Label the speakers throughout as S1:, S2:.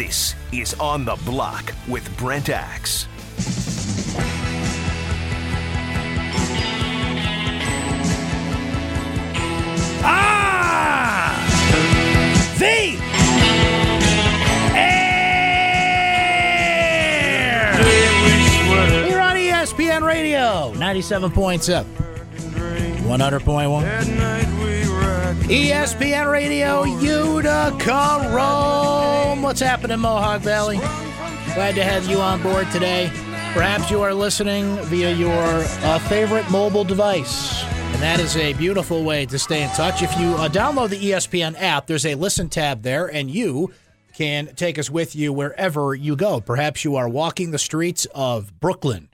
S1: This is On the Block with Brent Axe.
S2: Ah! The Air! Here on ESPN Radio, 97.7, 100.1. ESPN Radio, Utica, Rome. What's happening, Mohawk Valley? Glad to have you on board today. Perhaps you are listening via your uh, favorite mobile device. And that is a beautiful way to stay in touch. If you uh, download the ESPN app, there's a listen tab there, and you can take us with you wherever you go. Perhaps you are walking the streets of Brooklyn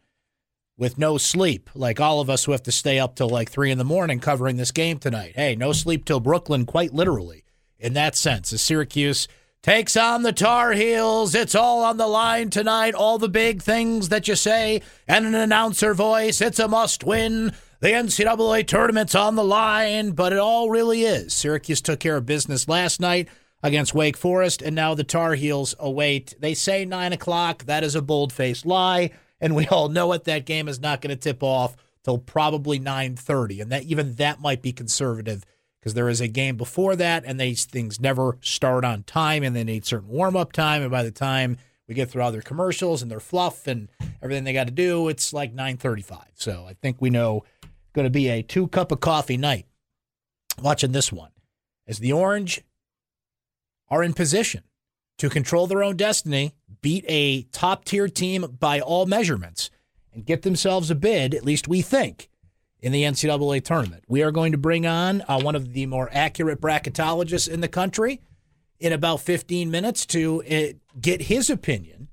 S2: with no sleep, like all of us who have to stay up till like three in the morning covering this game tonight. Hey, no sleep till Brooklyn, quite literally, in that sense. As Syracuse takes on the Tar Heels, it's all on the line tonight. All the big things that you say, and an announcer voice. It's a must win. The NCAA tournament's on the line, but it all really is. Syracuse took care of business last night against Wake Forest, and now the Tar Heels await. They say 9 o'clock. That is a bold faced lie, and we all know it. That game is not going to tip off till probably 9.30, and that even that might be conservative because there is a game before that, and these things never start on time, and they need certain warm-up time, and by the time we get through all their commercials and their fluff and everything they got to do, it's like 9.35. So I think we know going to be a two cup of coffee night watching this one as the Orange are in position to control their own destiny, beat a top tier team by all measurements, and get themselves a bid, at least we think, in the NCAA tournament. We are going to bring on uh, one of the more accurate bracketologists in the country in about 15 minutes to uh, get his opinion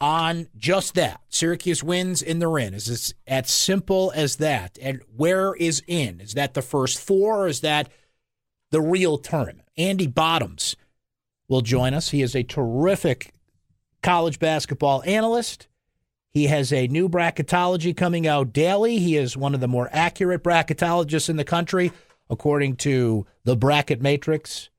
S2: on just that. Syracuse wins in the in. Is this as simple as that? And where is in? Is that the first four or is that the real tournament? Andy Bottoms will join us. He is a terrific college basketball analyst. He has a new bracketology coming out daily. He is one of the more accurate bracketologists in the country, according to the Bracket Matrix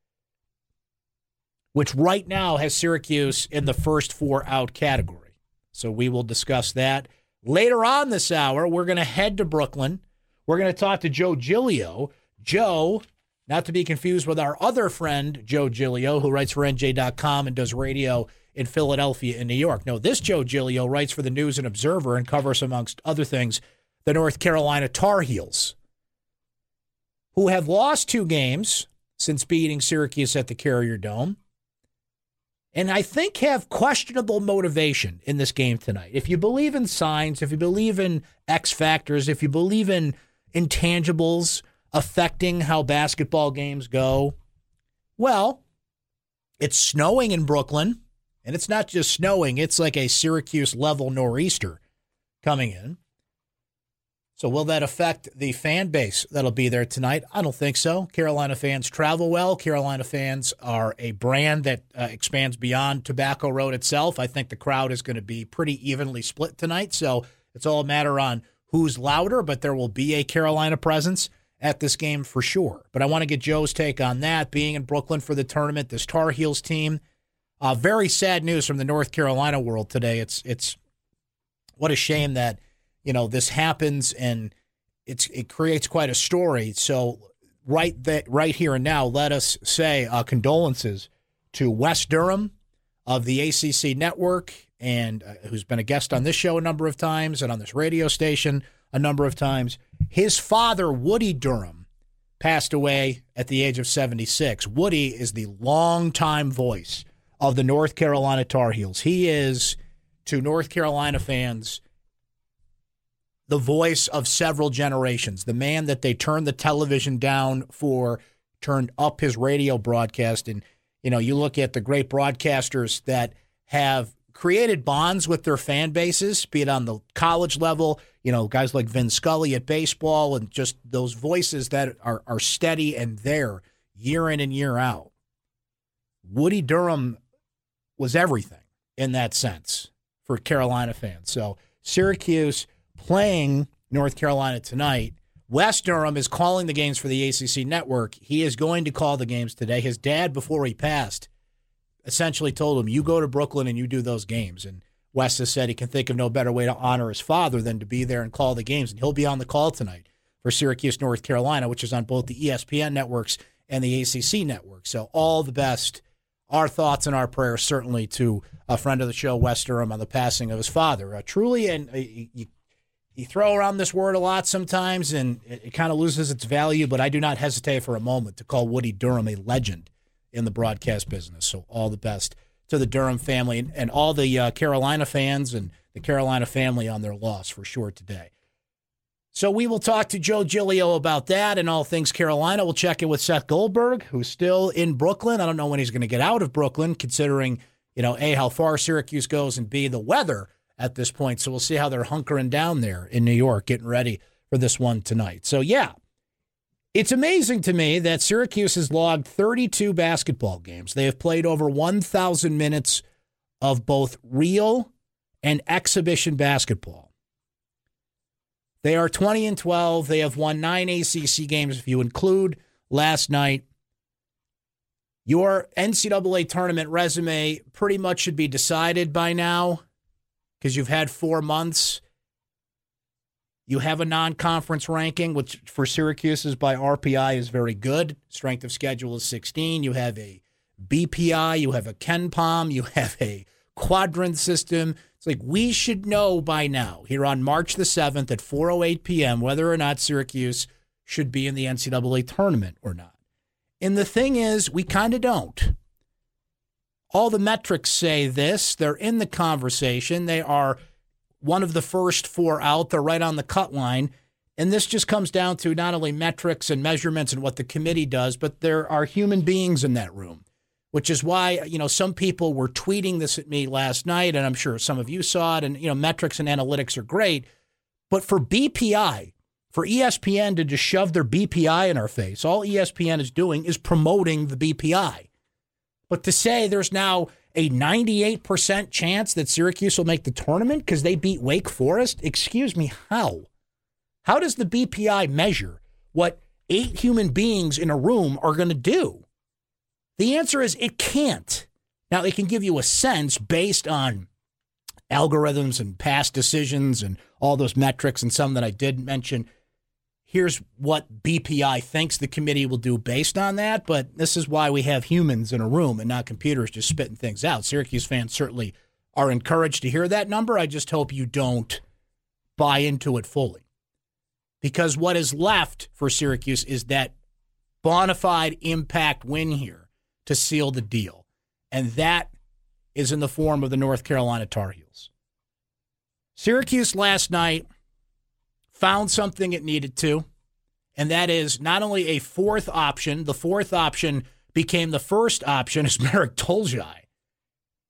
S2: which right now has Syracuse in the first four out category. So we will discuss that. Later on this hour, we're going to head to Brooklyn. We're going to talk to Joe Giglio. Joe, not to be confused with our other friend, Joe Giglio, who writes for NJ.com and does radio in Philadelphia and New York. No, this Joe Giglio writes for the News and Observer and covers, amongst other things, the North Carolina Tar Heels, who have lost two games since beating Syracuse at the Carrier Dome and I think have questionable motivation in this game tonight. If you believe in signs, if you believe in X factors, if you believe in intangibles affecting how basketball games go, well, it's snowing in Brooklyn, and it's not just snowing, it's like a Syracuse level nor'easter coming in. So, will that affect the fan base that'll be there tonight? I don't think so. Carolina fans travel well. Carolina fans are a brand that uh, expands beyond Tobacco Road itself. I think the crowd is going to be pretty evenly split tonight. So, it's all a matter on who's louder, but there will be a Carolina presence at this game for sure. But I want to get Joe's take on that. Being in Brooklyn for the tournament, this Tar Heels team. Uh, very sad news from the North Carolina world today. It's it's what a shame that you know this happens and it's it creates quite a story. So right that right here and now, let us say uh, condolences to Wes Durham of the ACC network and uh, who's been a guest on this show a number of times and on this radio station a number of times. His father, Woody Durham, passed away at the age of 76. Woody is the longtime voice of the North Carolina Tar Heels. He is to North Carolina fans the voice of several generations, the man that they turned the television down for, turned up his radio broadcast. And, you know, you look at the great broadcasters that have created bonds with their fan bases, be it on the college level, you know, guys like Vin Scully at baseball, and just those voices that are, are steady and there year in and year out. Woody Durham was everything in that sense for Carolina fans. So Syracuse playing North Carolina tonight. Wes Durham is calling the games for the ACC network. He is going to call the games today. His dad, before he passed, essentially told him, "You go to Brooklyn and you do those games." And Wes has said he can think of no better way to honor his father than to be there and call the games. And he'll be on the call tonight for Syracuse, North Carolina, which is on both the ESPN networks and the ACC network. So all the best. Our thoughts and our prayers certainly to a friend of the show, Wes Durham, on the passing of his father. Uh, truly, and uh, you, you throw around this word a lot sometimes, and it, it kind of loses its value. But I do not hesitate for a moment to call Woody Durham a legend in the broadcast business. So all the best to the Durham family and, and all the uh, Carolina fans and the Carolina family on their loss for sure today. So we will talk to Joe Giglio about that and all things Carolina. We'll check in with Seth Goldberg, who's still in Brooklyn. I don't know when he's going to get out of Brooklyn, considering you know a how far Syracuse goes and b the weather at this point. So we'll see how they're hunkering down there in New York, getting ready for this one tonight. So yeah, it's amazing to me that Syracuse has logged 32 basketball games. They have played over 1,000 minutes of both real and exhibition basketball. They are 20 and 12. They have won nine ACC games if you include last night. Your NCAA tournament resume pretty much should be decided by now because you've had four months. You have a non conference ranking, which for Syracuse is by RPI is very good. Strength of schedule is 16. You have a BPI, you have a KenPom, you have a quadrant system. It's like we should know by now here on March the 7th at 4:08 p.m. whether or not Syracuse should be in the NCAA tournament or not. And the thing is, we kind of don't. All the metrics say this. They're in the conversation. They are one of the first four out. They're right on the cut line. And this just comes down to not only metrics and measurements and what the committee does, but there are human beings in that room which is why you know some people were tweeting this at me last night, and I'm sure some of you saw it. And you know, metrics and analytics are great, but for BPI, for ESPN to just shove their BPI in our face, all ESPN is doing is promoting the BPI. But to say there's now a 98% chance that Syracuse will make the tournament because they beat Wake Forest, excuse me, how? How does the BPI measure what eight human beings in a room are going to do? The answer is it can't. Now, it can give you a sense based on algorithms and past decisions and all those metrics and some that I did mention. Here's what BPI thinks the committee will do based on that, but this is why we have humans in a room and not computers just spitting things out. Syracuse fans certainly are encouraged to hear that number. I just hope you don't buy into it fully. Because what is left for Syracuse is that bona fide impact win here to seal the deal. And that is in the form of the North Carolina Tar Heels. Syracuse last night found something it needed to, and that is not only a fourth option, the fourth option became the first option as Marek Dolezaj.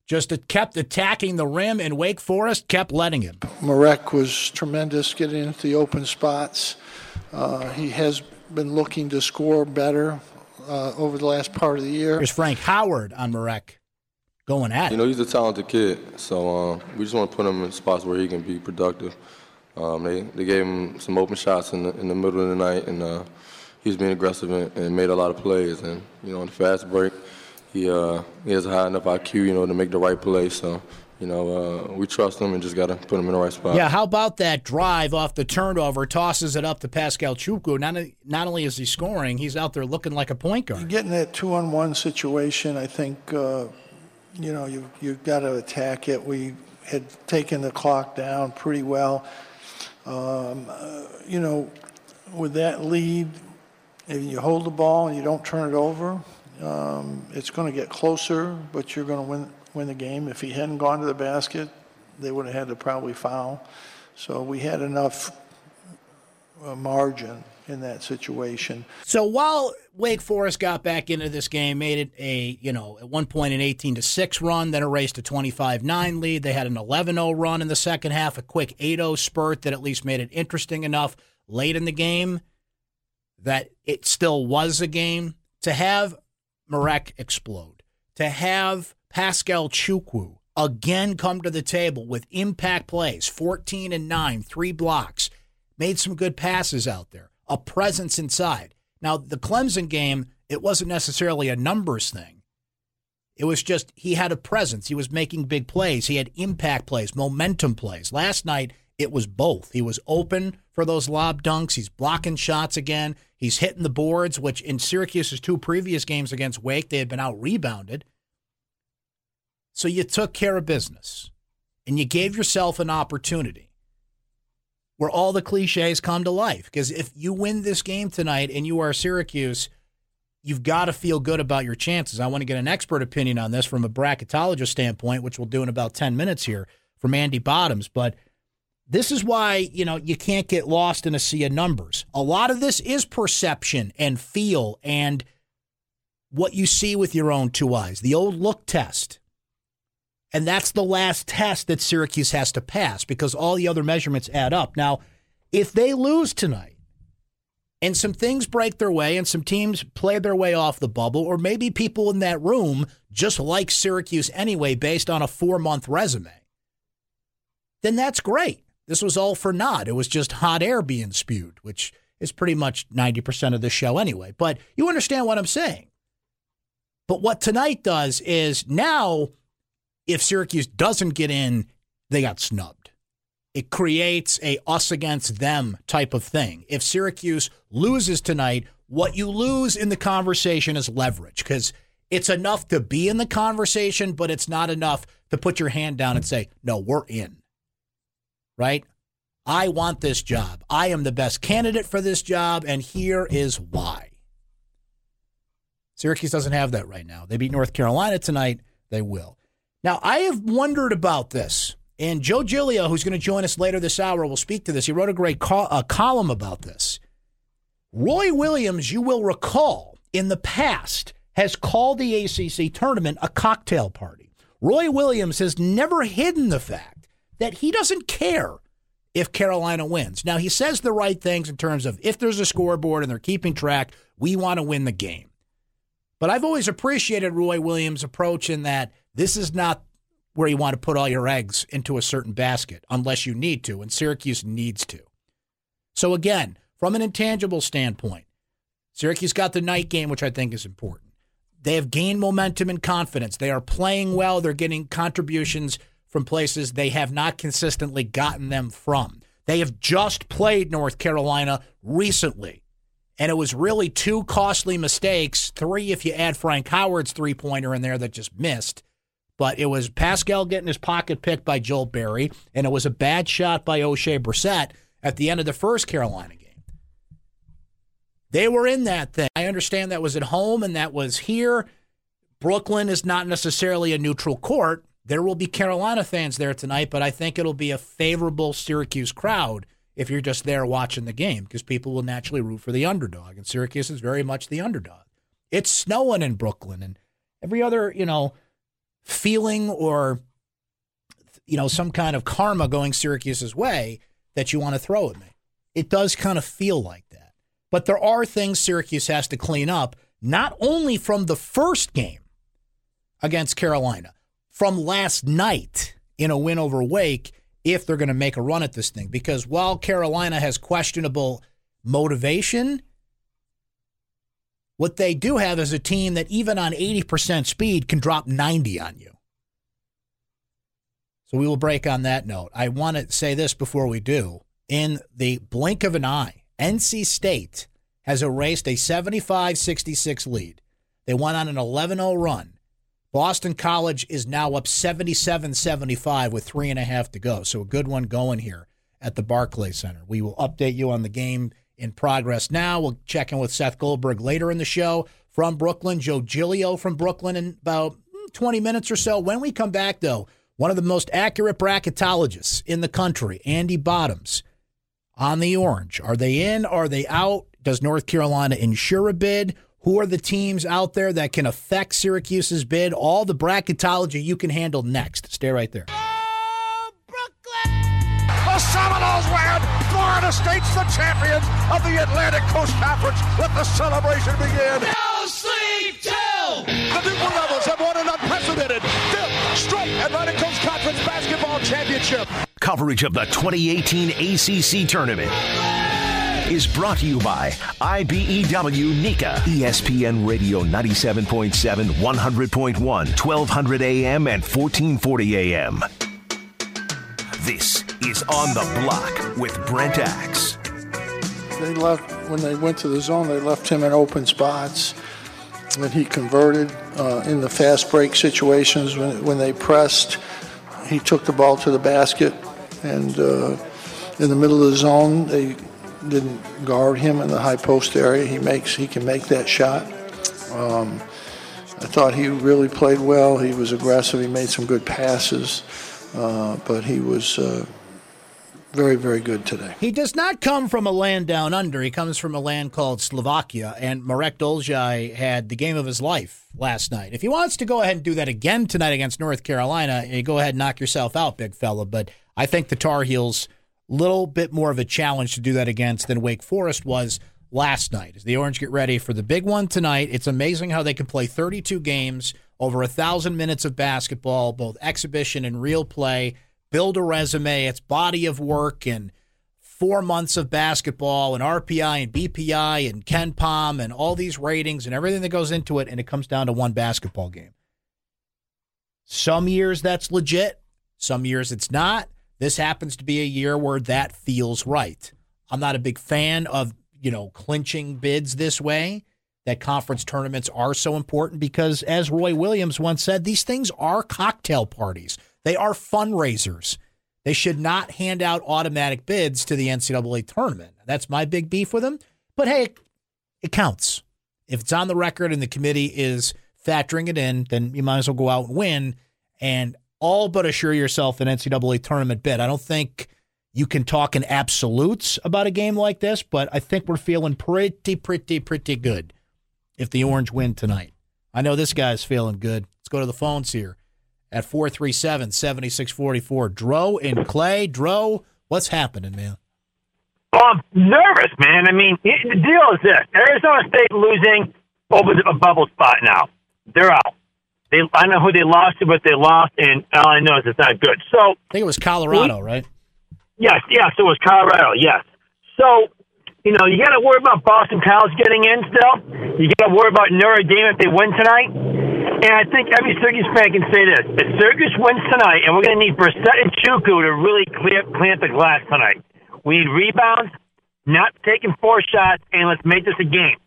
S2: Just kept attacking the rim, and Wake Forest kept letting him.
S3: Marek was tremendous getting into the open spots. Uh, he has been looking to score better uh, over the last part of the year.
S2: There's Frank Howard on Marek going at
S4: it. You know, he's a talented kid, so uh, we just want to put him in spots where he can be productive. Um, they, they gave him some open shots in the, in the middle of the night, and uh, he was being aggressive and, and, made a lot of plays. And, you know, on the fast break, he, uh, he has a high enough IQ, you know, to make the right play. So you know, uh, we trust him and just got to put him in the right spot.
S2: Yeah, how about that drive off the turnover, tosses it up to Pascal Chukwu. Not, not only is he scoring, he's out there looking like a point guard.
S3: You're getting that two on one situation, I think, uh, you know, you, you've got to attack it. We had taken the clock down pretty well. Um, uh, you know, with that lead, if you hold the ball and you don't turn it over, um, it's going to get closer, but you're going to win win the game. If he hadn't gone to the basket, they would have had to probably foul. So we had enough uh, margin in that situation.
S2: So while Wake Forest got back into this game, made it a, you know, at one point an 18 to 6 run, then erased a 25-9 lead. They had an 11-0 run in the second half, a quick 8-0 spurt that at least made it interesting enough late in the game that it still was a game to have Marek explode, to have Pascal Chukwu again come to the table with impact plays 14 and 9, three blocks, made some good passes out there, a presence inside. Now, the Clemson game, it wasn't necessarily a numbers thing. It was just he had a presence. He was making big plays. He had impact plays, momentum plays. Last night, it was both. He was open for those lob dunks. He's blocking shots again. He's hitting the boards, which in Syracuse's two previous games against Wake, they had been out rebounded. So you took care of business and you gave yourself an opportunity where all the cliches come to life. Because if you win this game tonight and you are Syracuse, you've got to feel good about your chances. I want to get an expert opinion on this from a bracketologist standpoint, which we'll do in about 10 minutes here from Andy Bottoms. But this is why, you know, you can't get lost in a sea of numbers. A lot of this is perception and feel and what you see with your own two eyes, the old look test. And that's the last test that Syracuse has to pass because all the other measurements add up. Now, if they lose tonight and some things break their way and some teams play their way off the bubble, or maybe people in that room just like Syracuse anyway based on a four month resume, then that's great. This was all for naught. It was just hot air being spewed, which is pretty much 90% of the show anyway. But you understand what I'm saying. But what tonight does is now, if Syracuse doesn't get in, they got snubbed. It creates a us against them type of thing. If Syracuse loses tonight, what you lose in the conversation is leverage because it's enough to be in the conversation, but it's not enough to put your hand down and say, no, we're in right? I want this job. I am the best candidate for this job, and here is why. Syracuse doesn't have that right now. They beat North Carolina tonight. They will. Now, I have wondered about this, and Joe Giglio, who's going to join us later this hour, will speak to this. He wrote a great a column about this. Roy Williams, you will recall, in the past, has called the ACC tournament a cocktail party. Roy Williams has never hidden the fact that he doesn't care if Carolina wins. Now, he says the right things in terms of if there's a scoreboard and they're keeping track, we want to win the game. But I've always appreciated Roy Williams' approach in that this is not where you want to put all your eggs into a certain basket unless you need to, and Syracuse needs to. So, again, from an intangible standpoint, Syracuse got the night game, which I think is important. They have gained momentum and confidence. They are playing well. They're getting contributions from places they have not consistently gotten them from. They have just played North Carolina recently. And it was really two costly mistakes, three if you add Frank Howard's three pointer in there that just missed. But it was Pascal getting his pocket picked by Joel Berry, and it was a bad shot by Oshae Brissett at the end of the first Carolina game. They were in that thing. I understand that was at home and that was here. Brooklyn is not necessarily a neutral court, there will be Carolina fans there tonight, but I think it'll be a favorable Syracuse crowd if you're just there watching the game because people will naturally root for the underdog. And Syracuse is very much the underdog. It's snowing in Brooklyn and every other, you know, feeling or, you know, some kind of karma going Syracuse's way that you want to throw at me. It does kind of feel like that. But there are things Syracuse has to clean up, not only from the first game against Carolina, from last night in a win over Wake if they're going to make a run at this thing. Because while Carolina has questionable motivation, what they do have is a team that even on 80% speed can drop 90 on you. So we will break on that note. I want to say this before we do. In the blink of an eye, NC State has erased a 75 66 lead. They went on an 11 0 run. Boston College is now up 77 75 with three and a half to go. So a good one going here at the Barclays Center. We will update you on the game in progress now. We'll check in with Seth Goldberg later in the show from Brooklyn, Joe Giglio from Brooklyn in about hmm, 20 minutes or so. When we come back, though, one of the most accurate bracketologists in the country, Andy Bottoms, on the orange. Are they in? Are they out? Does North Carolina insure a bid? Who are the teams out there that can affect Syracuse's bid? All the bracketology you can handle next. Stay right there.
S5: Oh, Brooklyn! The Seminoles win! Florida State's the champions of the Atlantic Coast Conference. Let the celebration begin.
S6: No sleep till!
S5: The Newport Rebels have won an unprecedented fifth straight Atlantic Coast Conference basketball championship.
S1: Coverage of the 2018 ACC tournament. is brought to you by IBEW NECA. ESPN Radio 97.7, 100.1, 1200 AM, and 1440 AM. This is On the Block with Brent Axe.
S3: They left, when they went to the zone, they left him in open spots. And he converted uh, in the fast break situations when, when they pressed. He took the ball to the basket. And uh, in the middle of the zone, they didn't guard him in the high post area. He makes he can make that shot. Um, I thought he really played well. He was aggressive. He made some good passes, uh, but he was uh, very very good today.
S2: He does not come from a land down under. He comes from a land called Slovakia, and Marek Dolezaj had the game of his life last night. If he wants to go ahead and do that again tonight against North Carolina, go ahead and knock yourself out, big fella. But I think the Tar Heels little bit more of a challenge to do that against than Wake Forest was last night. As the Orange get ready for the big one tonight, it's amazing how they can play 32 games, over a thousand minutes of basketball, both exhibition and real play, build a resume, it's body of work and four months of basketball and RPI and BPI and KenPom and all these ratings and everything that goes into it, and it comes down to one basketball game. Some years that's legit, some years it's not. This happens to be a year where that feels right. I'm not a big fan of, you know, clinching bids this way. That conference tournaments are so important because, as Roy Williams once said, these things are cocktail parties. They are fundraisers. They should not hand out automatic bids to the NCAA tournament. That's my big beef with them. But hey, it counts. If it's on the record and the committee is factoring it in, then you might as well go out and win. And all but assure yourself an NCAA tournament bid. I don't think you can talk in absolutes about a game like this, but I think we're feeling pretty, pretty, pretty good if the Orange win tonight. I know this guy's feeling good. Let's go to the phones here at 437 7644. Dro in Clay. Dro, what's happening, man?
S7: Well, I'm nervous, man. I mean, the deal is this Arizona State losing over a bubble spot now. They're out. They, I know who they lost to, but they lost, and all I know is it's not good. So
S2: I think it was Colorado, right?
S7: Yes, yes, it was Colorado. Yes. So you know, you got to worry about Boston College getting in still. You got to worry about Notre Dame if they win tonight. And I think every Syracuse fan can say this: if Syracuse wins tonight, and we're going to need Brissett and Chukwu to really clear up the glass tonight. We need rebounds, not taking four shots, and let's make this a game.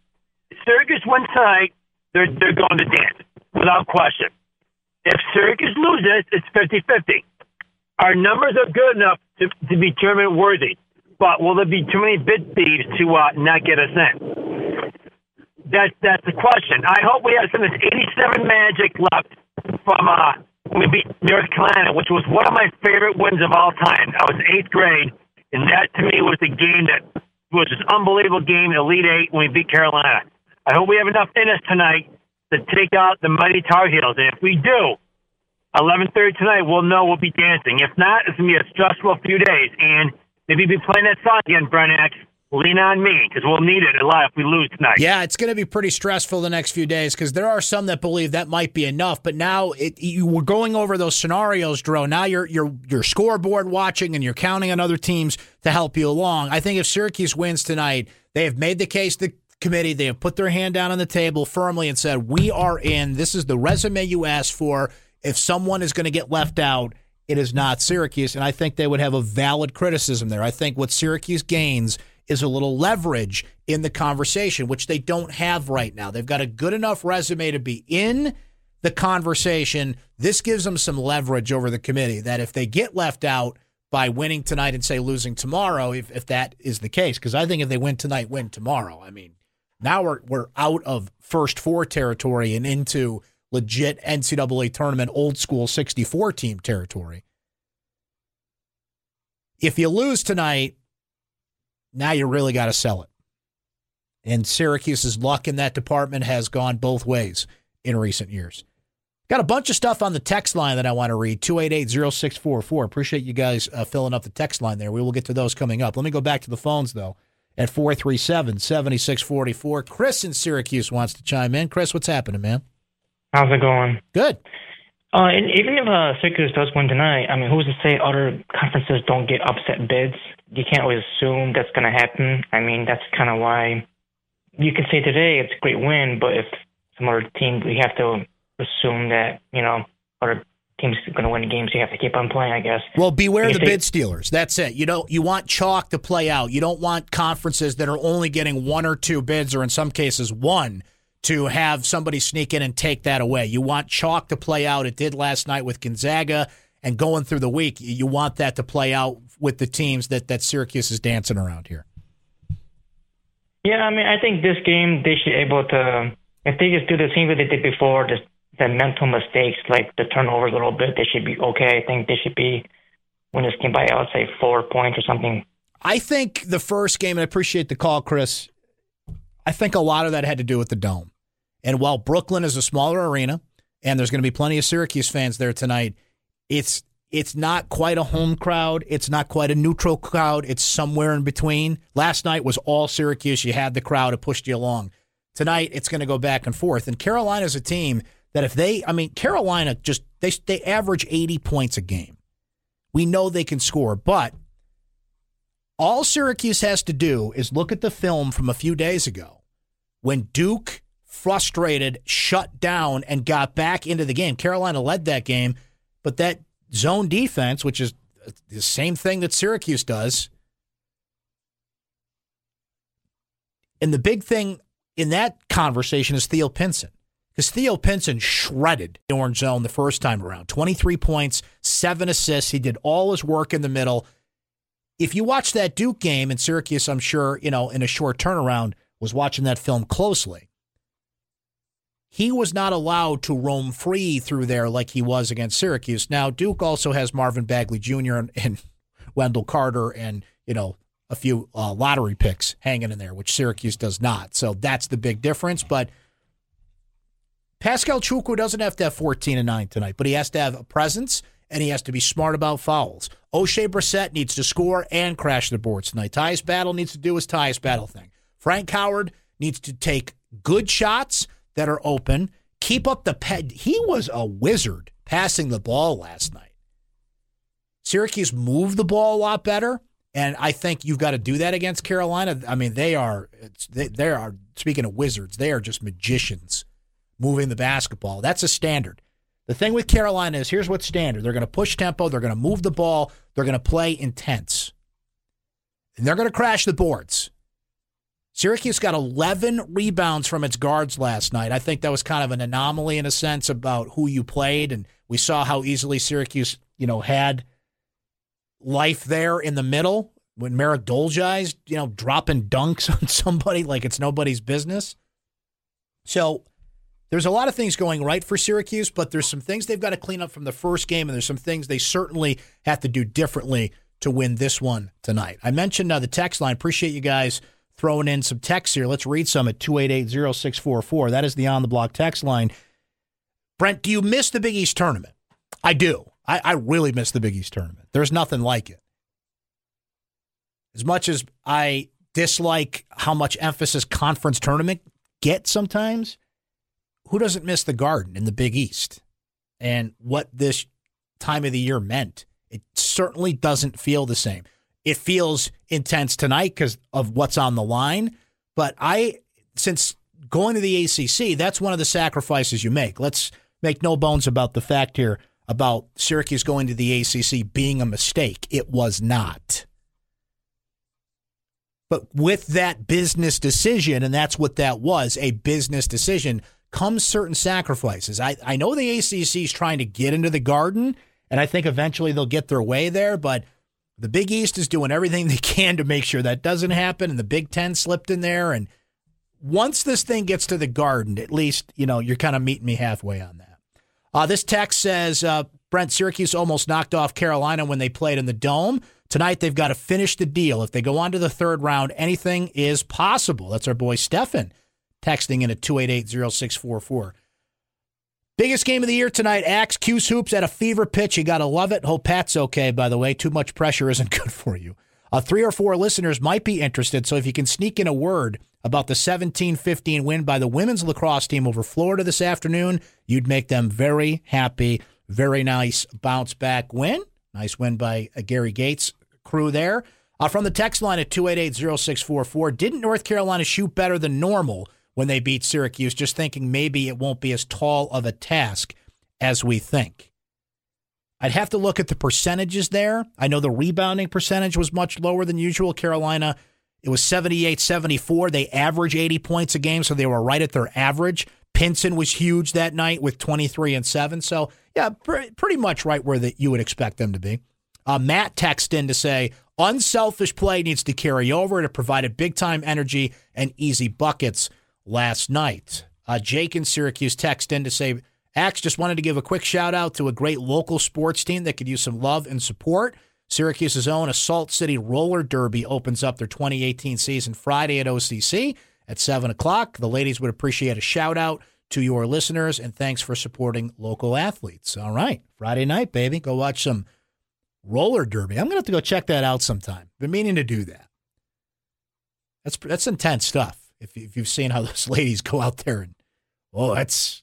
S7: If Syracuse wins tonight, they're they're going to dance without question. If Syracuse loses, it's 50 50. Our numbers are good enough to, to be tournament worthy, but will there be too many bid thieves to uh, not get us in? That's that's the question. I hope we have some of this 87 magic left from uh, we beat North Carolina, which was one of my favorite wins of all time. I was eighth grade, and that to me was the game that was an unbelievable game, Elite Eight, when we beat Carolina. I hope we have enough in us tonight to take out the mighty Tar Heels. And if we do, 11:30 tonight, we'll know we'll be dancing. If not, it's gonna be a stressful few days, and maybe be playing that song again, Brent Axe. Lean on me because we'll need it a lot if we lose tonight.
S2: Yeah, it's going to be pretty stressful the next few days because there are some that believe that might be enough. But now it, you were going over those scenarios, Dro. Now you're you're you're scoreboard watching and you're counting on other teams to help you along. I think if Syracuse wins tonight, they have made the case that committee. They have put their hand down on the table firmly and said, We are in. This is the resume you asked for. If someone is going to get left out, it is not Syracuse. And I think they would have a valid criticism there. I think what Syracuse gains is a little leverage in the conversation, which they don't have right now. They've got a good enough resume to be in the conversation. This gives them some leverage over the committee that if they get left out, by winning tonight and say losing tomorrow, if, if that is the case. Because I think if they win tonight, win tomorrow. I mean, now we're we're out of first four territory and into legit NCAA tournament old school 64 team territory. If you lose tonight, now you really got to sell it. And Syracuse's luck in that department has gone both ways in recent years. Got a bunch of stuff on the text line that I want to read 288 0644. Appreciate you guys uh, filling up the text line there. We will get to those coming up. Let me go back to the phones, though at 437 7644. Chris in Syracuse wants to chime in. Chris, what's happening, man?
S8: How's it going?
S2: Good.
S8: Uh, and even if uh, Syracuse does win tonight, I mean, who's to say other conferences don't get upset bids? you can't always assume that's going to happen. I mean, that's kind of why you can say today it's a great win, but if some other team, we have to assume that you know other teams going to win games. You have to keep on playing, I guess.
S2: Well, beware the
S8: they-
S2: bid stealers. That's it. You don't you want chalk to play out. You don't want conferences that are only getting one or two bids, or in some cases one, to have somebody sneak in and take that away. You want chalk to play out. It did last night with Gonzaga, and going through the week, you want that to play out with the teams that that Syracuse is dancing around here.
S8: Yeah, I mean, I think this game they should be able to if they just do the same way they did before, just the mental mistakes like the turnovers a little bit, they should be okay. I think they should be when this game by I would say four points or something.
S2: I think the first game, and I appreciate the call, Chris. I think a lot of that had to do with the dome. And while Brooklyn is a smaller arena, and there's going to be plenty of Syracuse fans there tonight, it's it's not quite a home crowd. It's not quite a neutral crowd. It's somewhere in between. Last night was all Syracuse. You had the crowd. It pushed you along. Tonight, it's going to go back and forth. And Carolina's a team that if they, I mean, Carolina just they they average 80 points a game. We know they can score, but all Syracuse has to do is look at the film from a few days ago when Duke, frustrated, shut down and got back into the game. Carolina led that game, but that zone defense, which is the same thing that Syracuse does. And the big thing in that conversation is Theo Pinson. Because Theo Pinson shredded the orange zone the first time around 23 points, seven assists. He did all his work in the middle if you watch that Duke game in Syracuse, I'm sure, you know, in a short turnaround, was watching that film closely. He was not allowed to roam free through there like he was against Syracuse. Now, Duke also has Marvin Bagley Jr. and, and Wendell Carter and, you know, a few uh, lottery picks hanging in there, which Syracuse does not. So that's the big difference. But Pascal Chukwu doesn't have to have 14 and 9 tonight, but he has to have a presence and he has to be smart about fouls. Oshae Brissett needs to score and crash the boards tonight. Tyus Battle needs to do his Tyus Battle thing. Frank Howard needs to take good shots that are open. Keep up the ped. He was a wizard passing the ball last night. Syracuse moved the ball a lot better, and I think you've got to do that against Carolina. I mean, they are they, they are speaking of wizards, they are just magicians moving the basketball. That's a standard. The thing with Carolina is here's what's standard. They're going to push tempo, they're going to move the ball, they're going to play intense. And they're going to crash the boards. Syracuse got 11 rebounds from its guards last night. I think that was kind of an anomaly in a sense about who you played and we saw how easily Syracuse, you know, had life there in the middle when Marek Dolezaj, you know, dropping dunks on somebody like it's nobody's business. So there's a lot of things going right for Syracuse, but there's some things they've got to clean up from the first game, and there's some things they certainly have to do differently to win this one tonight. I mentioned uh, the text line. Appreciate you guys throwing in some texts here. Let's read some at 288-0644. That is the on the block text line. Brent, do you miss the Big East tournament? I do. I, I really miss the Big East tournament. There's nothing like it. As much as I dislike how much emphasis conference tournament get sometimes, who doesn't miss the Garden in the Big East and what this time of the year meant? It certainly doesn't feel the same. It feels intense tonight because of what's on the line, but I, since going to the ACC, that's one of the sacrifices you make. Let's make no bones about the fact here about Syracuse going to the ACC being a mistake. It was not. But with that business decision, and that's what that was a business decision, comes certain sacrifices. I, I know the ACC is trying to get into the garden, and I think eventually they'll get their way there, but the Big East is doing everything they can to make sure that doesn't happen, and the Big Ten slipped in there. And once this thing gets to the garden, at least, you know, you're kind of meeting me halfway on that. Uh, this text says uh, Brent Syracuse almost knocked off Carolina when they played in the Dome. Tonight, they've got to finish the deal. If they go on to the third round, anything is possible. That's our boy Stefan texting in at 288-0644. Biggest game of the year tonight, Axe Cuse Hoops at a fever pitch. You got to love it. Hope Pat's okay, by the way. Too much pressure isn't good for you. Uh, three or four listeners might be interested, so if you can sneak in a word about the 17 15 win by the women's lacrosse team over Florida this afternoon, you'd make them very happy. Very nice bounce back win. Nice win by uh, Gary Gait's crew there. Uh, from the text line at 288-0644, didn't North Carolina shoot better than normal when they beat Syracuse? Just thinking maybe it won't be as tall of a task as we think. I'd have to look at the percentages there. I know the rebounding percentage was much lower than usual. Carolina, it was 78 74. They average 80 points a game, so they were right at their average. Pinson was huge that night with 23 and 7. So, yeah, pr- pretty much right where the, you would expect them to be. Uh, Matt texted in to say, unselfish play needs to carry over. It provided big time energy and easy buckets last night. Uh, Jake in Syracuse text in to say, Axe just wanted to give a quick shout out to a great local sports team that could use some love and support. Syracuse's own Assault City Roller Derby opens up their 2018 season Friday at OCC at 7 o'clock. The ladies would appreciate a shout out to your listeners and thanks for supporting local athletes. All right, Friday night, baby. Go watch some roller derby. I'm going to have to go check that out sometime. Been meaning to do that. That's that's intense stuff. If, if you've seen how those ladies go out there and, oh, that's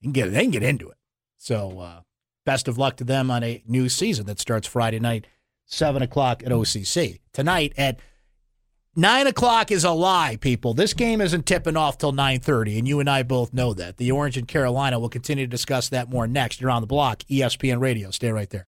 S2: you can get they can get into it. So uh, best of luck to them on a new season that starts Friday night, seven o'clock at OCC tonight at. Nine o'clock is a lie, people. This game isn't tipping off till nine thirty, and you and I both know that. The Orange and Carolina will continue to discuss that more next. You're on the block, ESPN Radio. Stay right there.